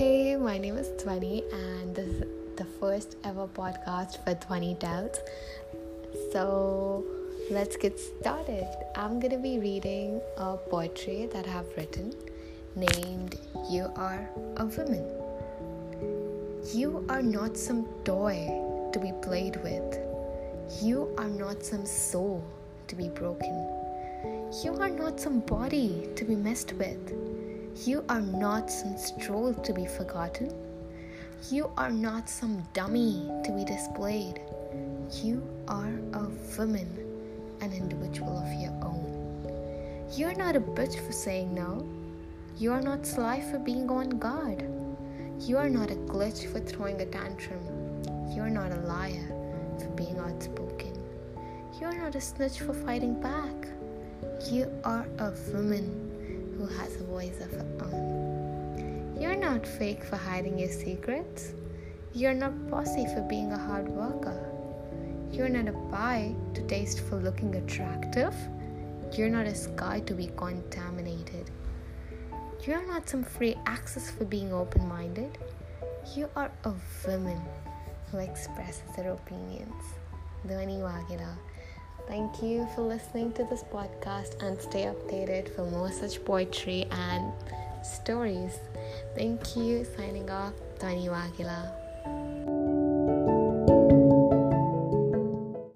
my name is Dhwani, and this is the first ever podcast for Dhwani Tells. So, let's get started. I'm gonna be reading a poetry that I have written named You Are a Woman. You are not some toy to be played with, you are not some soul to be broken, you are not some body to be messed with. You are not some stroll to be forgotten. You are not some dummy to be displayed. You are a woman, an individual of your own. You are not a bitch for saying no. You are not sly for being on guard. You are not a glitch for throwing a tantrum. You are not a liar for being outspoken. You are not a snitch for fighting back. You are a woman who has a voice of her own. You're not fake for hiding your secrets. You're not bossy for being a hard worker. You're not a pie to taste for looking attractive. You're not a sky to be contaminated. You're not some free access for being open minded. You are a woman who expresses her opinions. Waghela. Thank you for listening to this podcast and stay updated for more such poetry and stories. Thank you. Signing off, Dhwani Waghela.